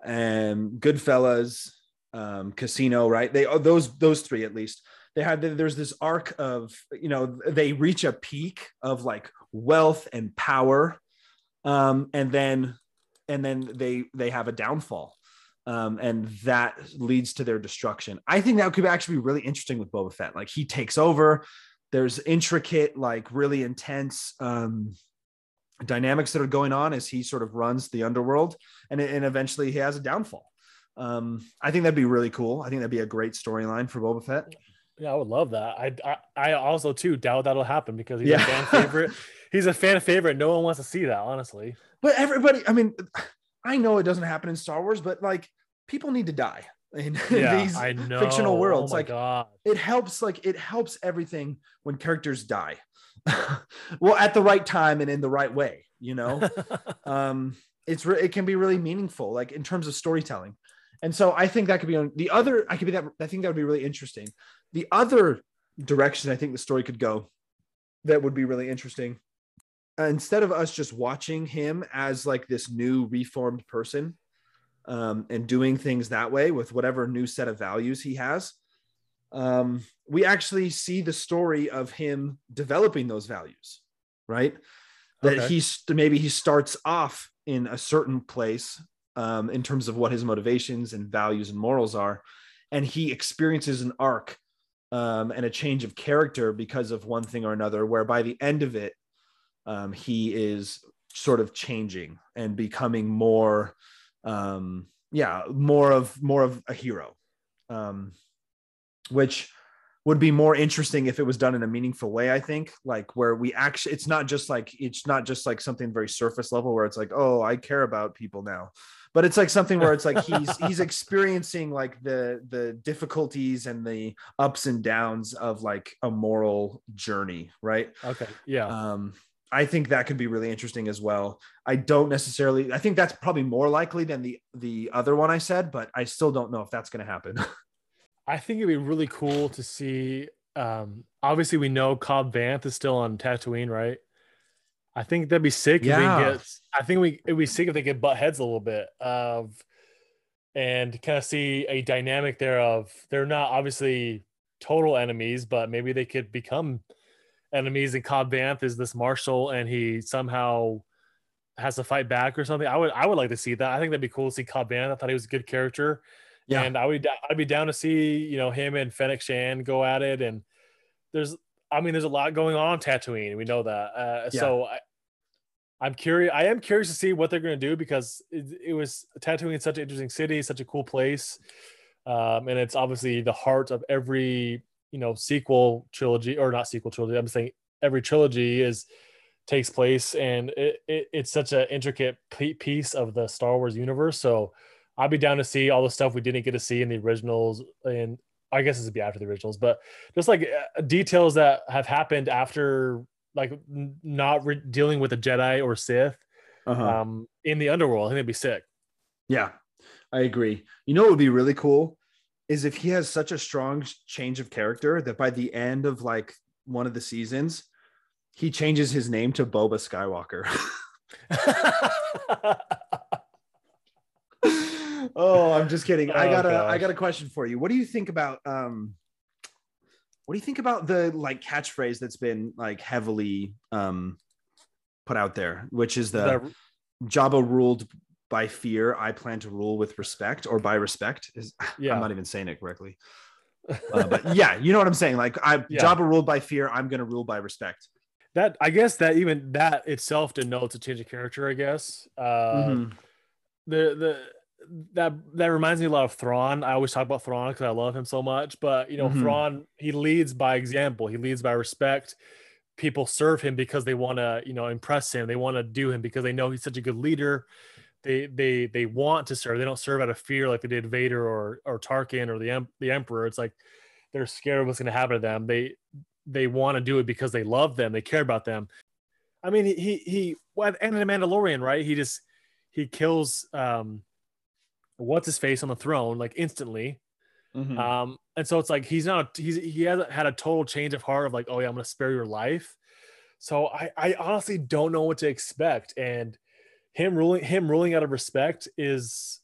And goodfellas um, casino right? They those those three at least. They had there's this arc of you know they reach a peak of like wealth and power um, and then and then they they have a downfall um, and that leads to their destruction i think that could actually be really interesting with boba fett like he takes over there's intricate like really intense um, dynamics that are going on as he sort of runs the underworld and, and eventually he has a downfall um, i think that'd be really cool i think that'd be a great storyline for boba fett yeah, I would love that. I, I, I also too doubt that'll happen because he's yeah. a fan favorite. he's a fan favorite. No one wants to see that, honestly. But everybody, I mean, I know it doesn't happen in Star Wars, but like people need to die in yeah, these fictional worlds. Oh like God. it helps, like it helps everything when characters die. well, at the right time and in the right way, you know. um, it's re- it can be really meaningful, like in terms of storytelling. And so I think that could be on the other. I could be that. I think that would be really interesting. The other direction I think the story could go that would be really interesting. Uh, instead of us just watching him as like this new reformed person um, and doing things that way with whatever new set of values he has, um, we actually see the story of him developing those values, right? That okay. he's maybe he starts off in a certain place um, in terms of what his motivations and values and morals are. And he experiences an arc um, and a change of character because of one thing or another, where by the end of it, um, he is sort of changing and becoming more, um, yeah, more of more of a hero, um, which would be more interesting if it was done in a meaningful way i think. Like where we actually it's not just like it's not just like something very surface level where it's like oh i care about people now. But it's like something where it's like he's he's experiencing like the the difficulties and the ups and downs of like a moral journey right? Okay yeah. Um I think that could be really interesting as well. I don't necessarily. I think that's probably more likely than the the other one I said, but I still don't know if that's going to happen. I think it'd be really cool to see. Um, obviously, we know Cobb Vanth is still on Tatooine, right? I think that'd be sick yeah. if we get. I think we it'd be sick if they get butt heads a little bit of, and kind of see a dynamic there of they're not obviously total enemies, but maybe they could become enemies. And Cobb Vanth is this marshal, and he somehow has to fight back or something. I would I would like to see that. I think that'd be cool to see Cobb Vanth. I thought he was a good character. Yeah. And I would I'd be down to see, you know, him and Fennec Shand go at it. And there's I mean, there's a lot going on Tatooine. We know that. Uh, yeah. So I, I'm curious. I am curious to see what they're going to do because it, it was Tatooine is such an interesting city, such a cool place, um, and it's obviously the heart of every you know sequel trilogy or not sequel trilogy. I'm saying every trilogy is takes place, and it, it, it's such an intricate piece of the Star Wars universe. So I'd be down to see all the stuff we didn't get to see in the originals and I guess this would be after the originals, but just like uh, details that have happened after, like not re- dealing with a Jedi or Sith uh-huh. um, in the underworld. I think it'd be sick. Yeah, I agree. You know it would be really cool is if he has such a strong change of character that by the end of like one of the seasons, he changes his name to Boba Skywalker. oh, I'm just kidding. I Oh, got a I gosh. got a question for you. What do you think about um what do you think about the like catchphrase that's been like heavily um put out there, which is the The- Jabba ruled by fear, I plan to rule with respect, or by respect is yeah. I'm not even saying it correctly. Uh, but yeah, you know what I'm saying. Like I Yeah. Jabba ruled by fear, I'm gonna rule by respect. that I guess that even that itself denotes a change of character. I guess. Uh, Mhm. the the that that reminds me a lot of Thrawn. I always talk about Thrawn because I love him so much. But you know, Mhm. Thrawn he leads by example. He leads by respect. People serve him because they want to you know impress him. They want to do him because they know he's such a good leader. They they they want to serve. They don't serve out of fear like they did Vader or or Tarkin or the the Emperor. It's like they're scared of what's going to happen to them. They they want to do it because they love them. They care about them. I mean, he he, he well, and in the Mandalorian, right? He just he kills um what's his face on the throne like instantly. Mhm. Um, and so it's like he's not he's he hasn't had a total change of heart of like, oh yeah, I'm gonna spare your life. So I I honestly don't know what to expect. And him ruling him ruling out of respect is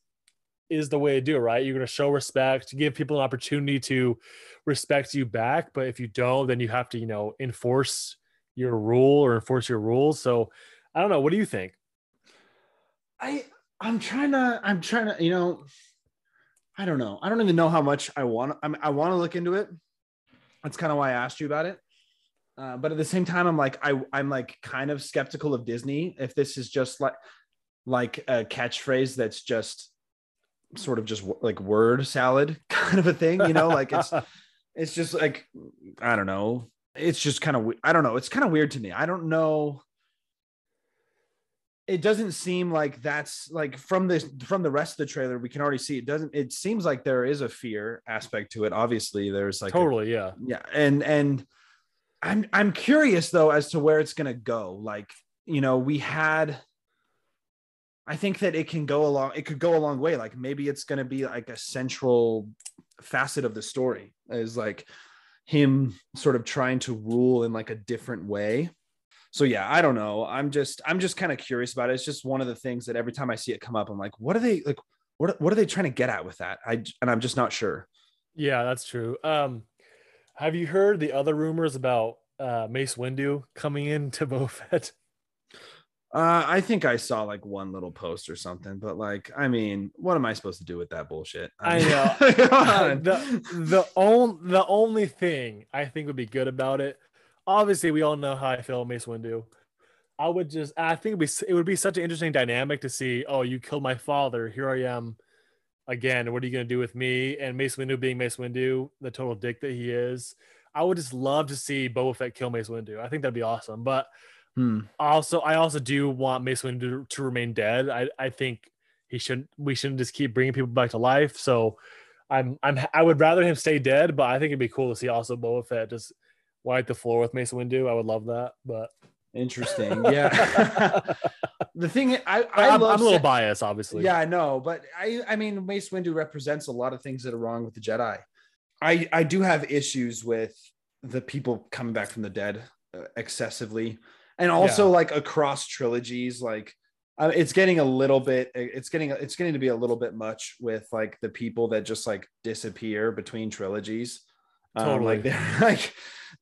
is the way to do it, right? You're gonna show respect, give people an opportunity to respect you back. But if you don't, then you have to, you know, enforce your rule or enforce your rules. So I don't know. What do you think? I I'm trying to I'm trying to you know I don't know I don't even know how much I want I I want to look into it. That's kind of why I asked you about it. Uh, but at the same time, I'm like I I'm like kind of skeptical of Disney if this is just like like a catchphrase that's just sort of just like word salad kind of a thing, you know, like it's it's just like I don't know. It's just kind of I don't know. It's kind of weird to me. I don't know. It doesn't seem like that's like from this from the rest of the trailer. We can already see it doesn't. It seems like there is a fear aspect to it. Obviously, there's like a- totally, yeah. yeah, and and I'm I'm curious though as to where it's gonna go. Like you know, we had. I think that it can go along. It could go a long way. Like maybe it's gonna be like a central facet of the story is like him sort of trying to rule in like a different way. So yeah, I don't know. I'm just I'm just kind of curious about it. It's just one of the things that every time I see it come up, I'm like, what are they like? What what are they trying to get at with that? I and I'm just not sure. Yeah, that's true. Um, have you heard the other rumors about uh, Mace Windu coming into Boba Fett? Uh, I think I saw like one little post or something, but like, I mean, what am I supposed to do with that bullshit? I mean, know. the the on, the only thing I think would be good about it, obviously, we all know how I feel, Mace Windu. I would just, I think it'd be, it would be such an interesting dynamic to see. Oh, you killed my father. Here I am, again. What are you gonna do with me? And Mace Windu being Mace Windu, the total dick that he is. I would just love to see Boba Fett kill Mace Windu. I think that'd be awesome. But Hmm. also I also do want Mace Windu to, to remain dead. I, I think he shouldn't we shouldn't just keep bringing people back to life. So I'm I'm I would rather him stay dead, but I think it'd be cool to see also Boba Fett just wipe the floor with Mace Windu. I would love that. But Interesting. Yeah. the thing I, I I, am love I'm a little sa- biased, obviously. Yeah, I know, but I I mean Mace Windu represents a lot of things that are wrong with the Jedi. I I do have issues with the people coming back from the dead uh, excessively, and also Yeah. like across trilogies, like. Uh, it's getting a little bit it's getting it's getting to be a little bit much with like the people that just like disappear between trilogies um, Totally. like they're like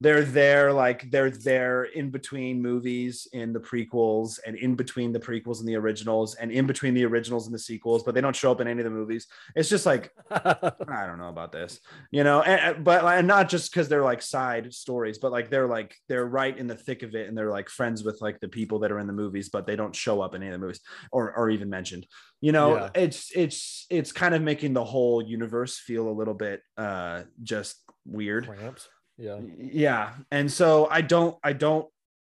they're there like they're there in between movies in the prequels and in between the prequels and the originals and in between the originals and the sequels but they don't show up in any of the movies it's just like i don't know about this you know and, but and not just because they're like side stories but like they're like they're right in the thick of it and they're like friends with like the people that are in the movies but they don't show up in any of the movies or or even mentioned you know Yeah. it's it's it's kind of making the whole universe feel a little bit uh just weird Cramps. Yeah. yeah. And so i don't i don't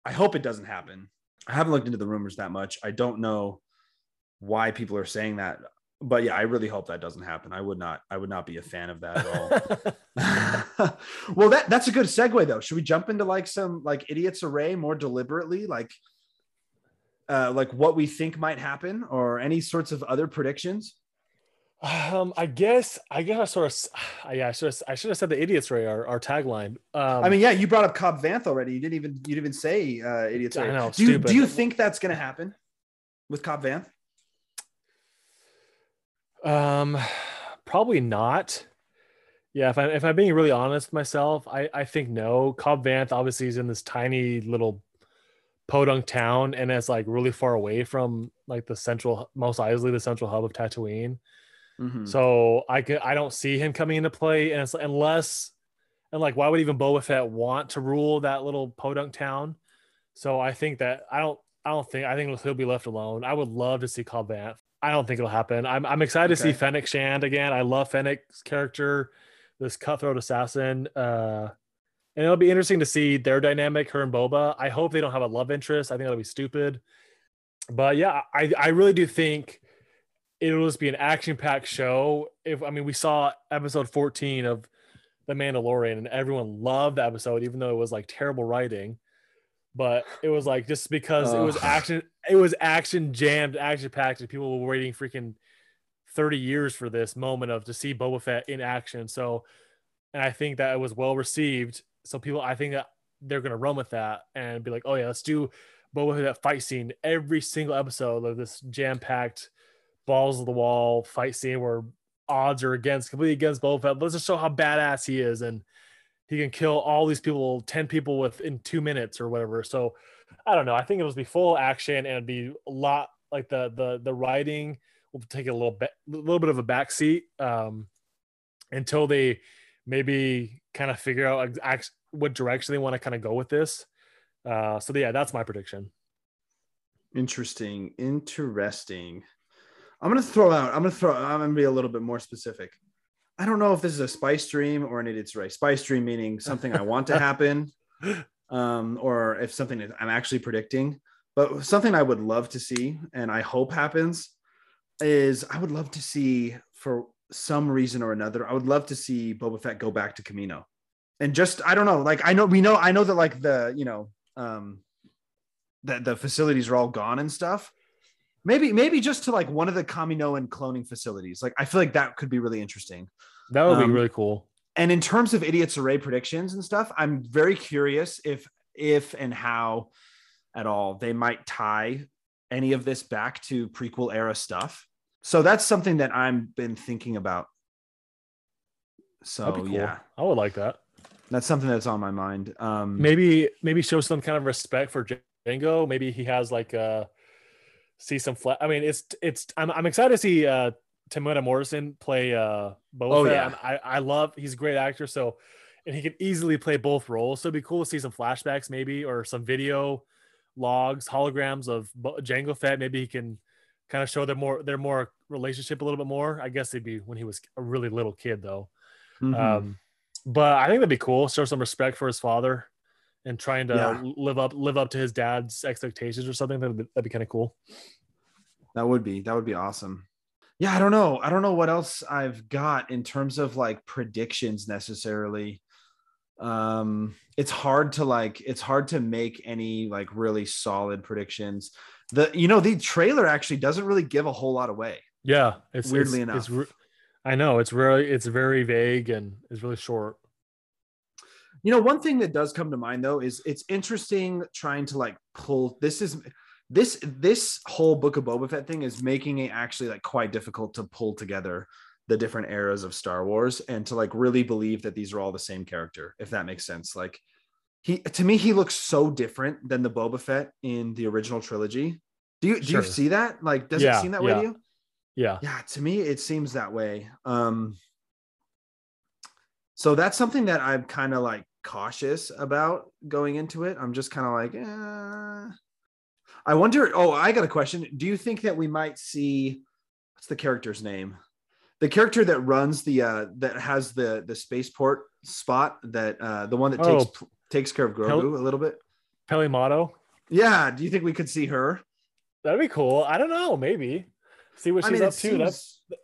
i hope it doesn't happen. I haven't looked into the rumors that much. I don't know why people are saying that but yeah i really hope that doesn't happen. I would not i would not be a fan of that at all. Well that that's a good segue though. Should we jump into like some like idiots array more deliberately? Like uh like what we think might happen or any sorts of other predictions um, I guess I guess I sort of yeah, I should have, I should have said the idiots array our, our tagline. Um, I mean, yeah, you brought up Cobb Vanth already. You didn't even you didn't even say uh, idiots. I know, Do you do you think that's going to happen with Cobb Vanth? Um, probably not. Yeah, if I'm if I'm being really honest with myself, I I think no. Cobb Vanth obviously is in this tiny little podunk town and it's like really far away from like the central, most easily the central hub of Tatooine. Mhm. So I could I don't see him coming into play, and it's unless and like why would even Boba Fett want to rule that little podunk town? So I think that I don't I don't think I think he'll be left alone. I would love to see Cobb Vanth. I don't think it'll happen. I'm I'm excited to see Fennec Shand again. I love Fennec's character, this cutthroat assassin. Uh and it'll be interesting to see their dynamic, her and Boba. I hope they don't have a love interest. I think that'll be stupid. But yeah, I, I really do think it'll just be an action-packed show. If I mean, we saw episode 14 of The Mandalorian, and everyone loved the episode, even though it was like terrible writing. But it was like just because it was action, it was action jammed, action packed, and people were waiting freaking 30 years for this moment of to see Boba Fett in action. So, and I think that it was well received. So people, I think that they're gonna run with that and be like, oh yeah, let's do Boba Fett fight scene every single episode of this jam packed balls of the wall fight scene where odds are against completely against Boba Fett. Let's just show how badass he is and he can kill all these people, 10 people within two minutes or whatever. So I don't know. I think it'll be full action and it'd be a lot like the the the writing will take a little bit a little bit of a backseat um until they maybe kind of figure out ex- what direction they want to kind of go with this. Uh so yeah, that's my prediction. Interesting. Interesting. I'm gonna throw out. I'm gonna throw. I'm gonna be a little bit more specific. I don't know if this is a spice dream or an idiot's array. Spice dream meaning something I want to happen, um, or if something I'm actually predicting. But something I would love to see, and I hope happens, is I would love to see for some reason or another. I would love to see Boba Fett go back to Kamino, and just I don't know. Like I know we know I know that like the you know um, that the facilities are all gone and stuff maybe maybe just to like one of the Kaminoan cloning facilities. Like I feel like that could be really interesting. That would Um, be really cool. And in terms of idiots array predictions and stuff, I'm very curious if if and how at all they might tie any of this back to prequel era stuff. So that's something that I've been thinking about. So cool. yeah, I would like that. that's something that's on my mind. Um, maybe maybe show some kind of respect for Jango. Maybe he has like uh see some flat. I mean, it's it's I'm I'm excited to see uh Temuera Morrison play uh Boba Oh, yeah. I I love he's a great actor, so and he can easily play both roles. So it'd be cool to see some flashbacks maybe or some video logs, holograms of Jango Fett. Maybe he can kind of show their more their more relationship a little bit more. I guess it'd be when he was a really little kid though. mhm. Um, but I think that'd be cool. Show some respect for his father and trying to Yeah. live up live up to his dad's expectations or something. That'd be, that'd be kind of cool. That would be that would be awesome. Yeah, I don't know. I don't know what else I've got in terms of like predictions necessarily. Um it's hard to like it's hard to make any like really solid predictions. The you know the trailer actually doesn't really give a whole lot away. Yeah, it's Weirdly it's, it's enough. re- I know it's very it's very vague and it's really short. You know, one thing that does come to mind though is it's interesting trying to like pull this is this this whole book of Boba Fett thing is making it actually like quite difficult to pull together the different eras of Star Wars and to like really believe that these are all the same character, if that makes sense. Like he to me, he looks so different than the Boba Fett in the original trilogy. Do you do Sure. you see that? Like, does Yeah, it seem that way to you? Yeah, yeah to me it seems that way um so that's something that i'm kind of like cautious about going into it i'm just kind of like eh. i wonder oh i got a question do you think that we might see what's the character's name the character that runs the uh that has the the spaceport spot that uh the one that takes Oh. takes care of grogu Hel- a little bit Peli Motto. yeah do you think we could see her That'd be cool. I don't know. Maybe see what i she's mean up to. That's seems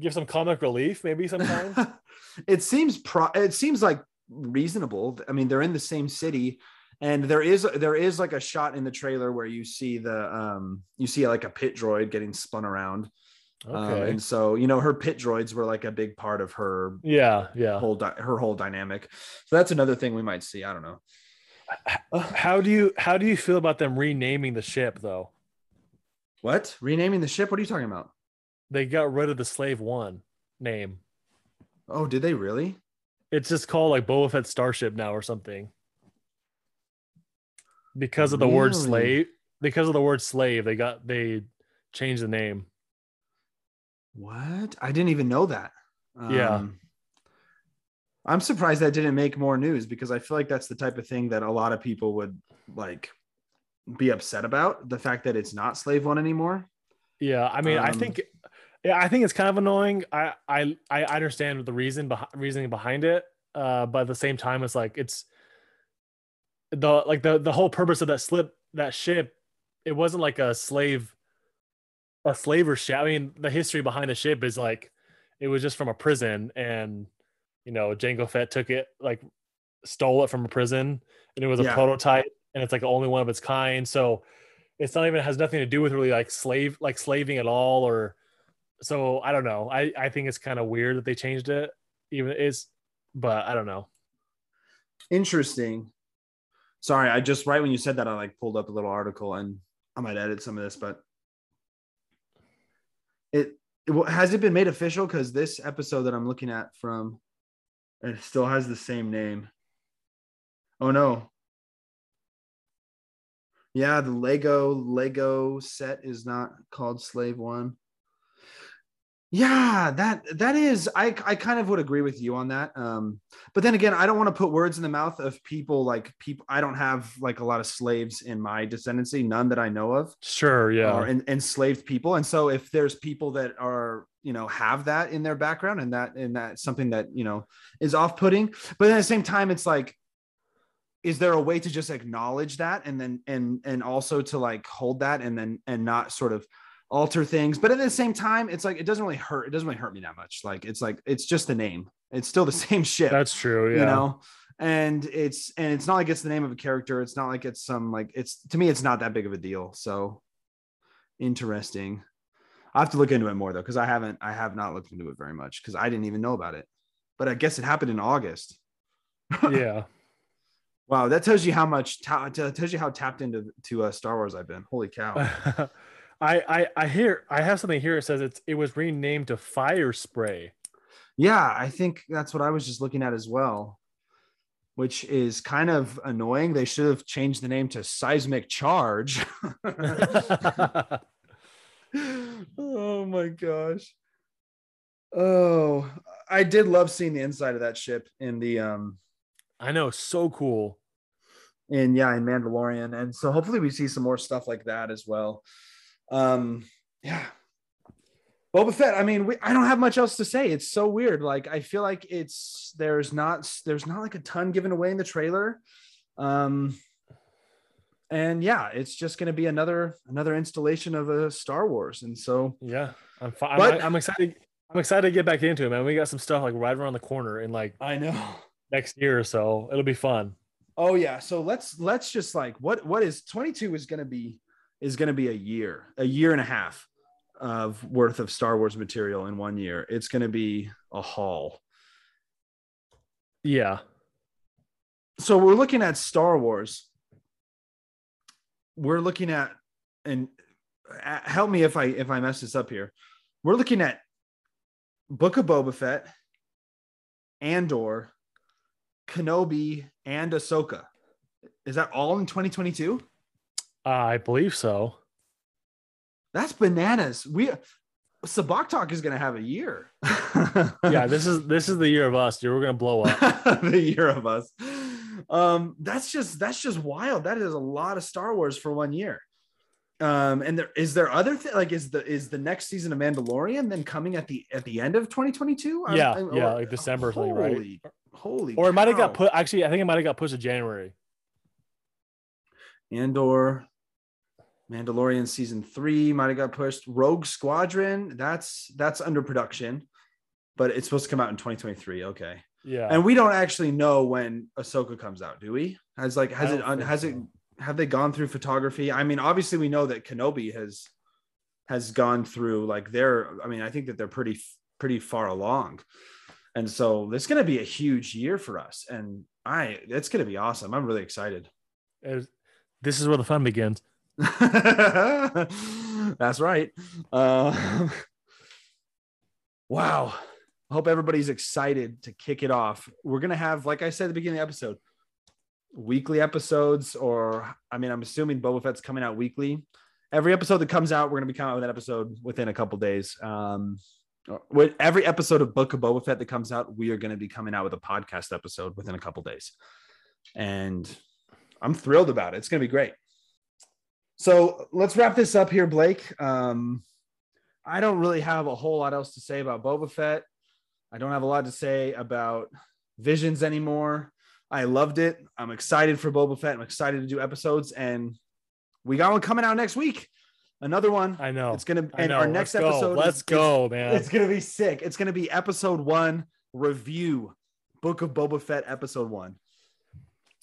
give some comic relief maybe sometimes. it seems pro it seems like reasonable. I mean they're in the same city and there is there is like a shot in the trailer where you see the um you see like a pit droid getting spun around. Um, and so you know her pit droids were like a big part of her yeah, yeah. whole di- her whole dynamic. So that's another thing we might see. I don't know. How do you how do you feel about them renaming the ship though? what? Renaming the ship? What are you talking about? They got rid of the Slave One name. Oh, did they really? It's just called like Boba Fett Starship now or something. Because of the word slave, because of the word slave, they got they changed the name. What? I didn't even know that. Yeah. Um, I'm surprised that didn't make more news because I feel like that's the type of thing that a lot of people would like be upset about the fact that it's not slave one anymore. Yeah, I mean, I Um, think, yeah, I think it's kind of annoying. I I I understand the reason behind reasoning behind it, uh, but at the same time, it's like it's the like the the whole purpose of that slip that ship. It wasn't like a slave, a slaver ship. I mean, the history behind the ship is like it was just from a prison, and you know, Jango Fett took it like stole it from a prison, and it was a Yeah. prototype, and it's like the only one of its kind. So it's not even has nothing to do with really like slave like slaving at all or so i don't know i i think it's kind of weird that they changed it even it's but i don't know Interesting. Sorry, I just right when you said that, I like pulled up a little article and I might edit some of this, but it, it has it been made official because this episode that I'm looking at from it still has the same name. Oh no. Yeah, the Lego Lego set is not called Slave One. Yeah, that that is I I kind of would agree with you on that. Um but then again, I don't want to put words in the mouth of people like people I don't have like a lot of slaves in my descendancy, none that I know of sure yeah or en- enslaved people. And so if there's people that are, you know, have that in their background and that and that's something that, you know, is off-putting, but at the same time it's like is there a way to just acknowledge that and then and and also to like hold that and then and not sort of alter things but at the same time it's like it doesn't really hurt it doesn't really hurt me that much. Like it's like it's just the name. It's still the same shit. That's true yeah. you know? And it's and it's not like it's the name of a character. It's not like it's some like it's to me it's not that big of a deal. So interesting. I have to look into it more though because i haven't i have not looked into it very much because i didn't even know about it. But i guess it happened in august. Yeah. Wow that tells you how much ta- tells you how tapped into to uh, star wars i've been. Holy cow I, I i hear i have something here it says it's it was renamed to Firespray yeah i think that's what i was just looking at as well which is kind of annoying they should have changed the name to seismic charge oh my gosh. Oh, I did love seeing the inside of that ship in the um i know so cool And yeah, in Mandalorian. And so hopefully we see some more stuff like that as well. Um yeah. Boba Fett, I mean, we, I don't have much else to say. It's so weird. Like I feel like it's there's not there's not like a ton given away in the trailer. Um and yeah, it's just going to be another another installation of a Star Wars. And so yeah i'm fine But- I'm, I'm excited i'm excited to get back into it man we got some stuff like right around the corner and like I know. next year or so it'll be fun Oh yeah. So let's let's just like what what is 22 is gonna be is gonna be a year, a year and a half of worth of Star Wars material in one year. It's gonna be a haul. yeah So we're looking at Star Wars. We're looking at and uh, help me if I if I mess this up here. We're looking at Book of Boba Fett, Andor, Kenobi, and Ahsoka. Is that all in 2022? Uh, i believe so That's bananas. We Sabacc Talk is gonna have a year. yeah this is this is the year of us dude we're gonna blow up the year of us. Um, that's just that's just wild. That is a lot of Star Wars for one year. Um, and there is there other thing like is the is the next season of Mandalorian then coming at the at the end of 2022? Yeah, I'm- yeah, or- like December something, right? Holy, holy or it might have got put actually i think it might have got pushed to january Andor, Mandalorian season three might have got pushed. Rogue Squadron, that's that's under production, but it's supposed to come out in 2023. Okay. yeah And we don't actually know when Ahsoka comes out, do we? Has like has it don't un- think has it have they gone through photography? I mean, obviously we know that Kenobi has has gone through like they're I mean, I think that they're pretty pretty far along. And so this is going to be a huge year for us and I it's going to be awesome. I'm really excited. It- this is where the fun begins That's right. Uh, Wow. I hope everybody's excited to kick it off. We're gonna have, like I said at the beginning of the episode, weekly episodes, or I mean, I'm assuming Boba Fett's coming out weekly. Every episode that comes out, we're gonna be coming out with an episode within a couple days. Um, with every episode of Book of Boba Fett that comes out, we are going to be coming out with a podcast episode within a couple days, and I'm thrilled about it. It's going to be great. So let's wrap this up here, Blake. Um, I don't really have a whole lot else to say about Boba Fett. I don't have a lot to say about Visions anymore. I loved it. I'm excited for Boba Fett. I'm excited to do episodes, and we got one coming out next week. Another one. I know. It's gonna and our next Let's go. episode. Let's is- go, man. It's gonna be sick. It's gonna be episode one review, Book of Boba Fett, episode one.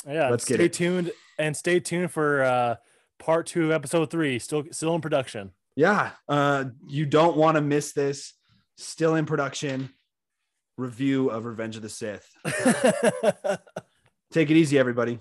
Yeah, Let's get stay tuned and stay tuned for uh part two of episode three. Still still in production. Yeah, uh, you don't want to miss this. Still in production. Review of Revenge of the Sith. Take it easy, everybody.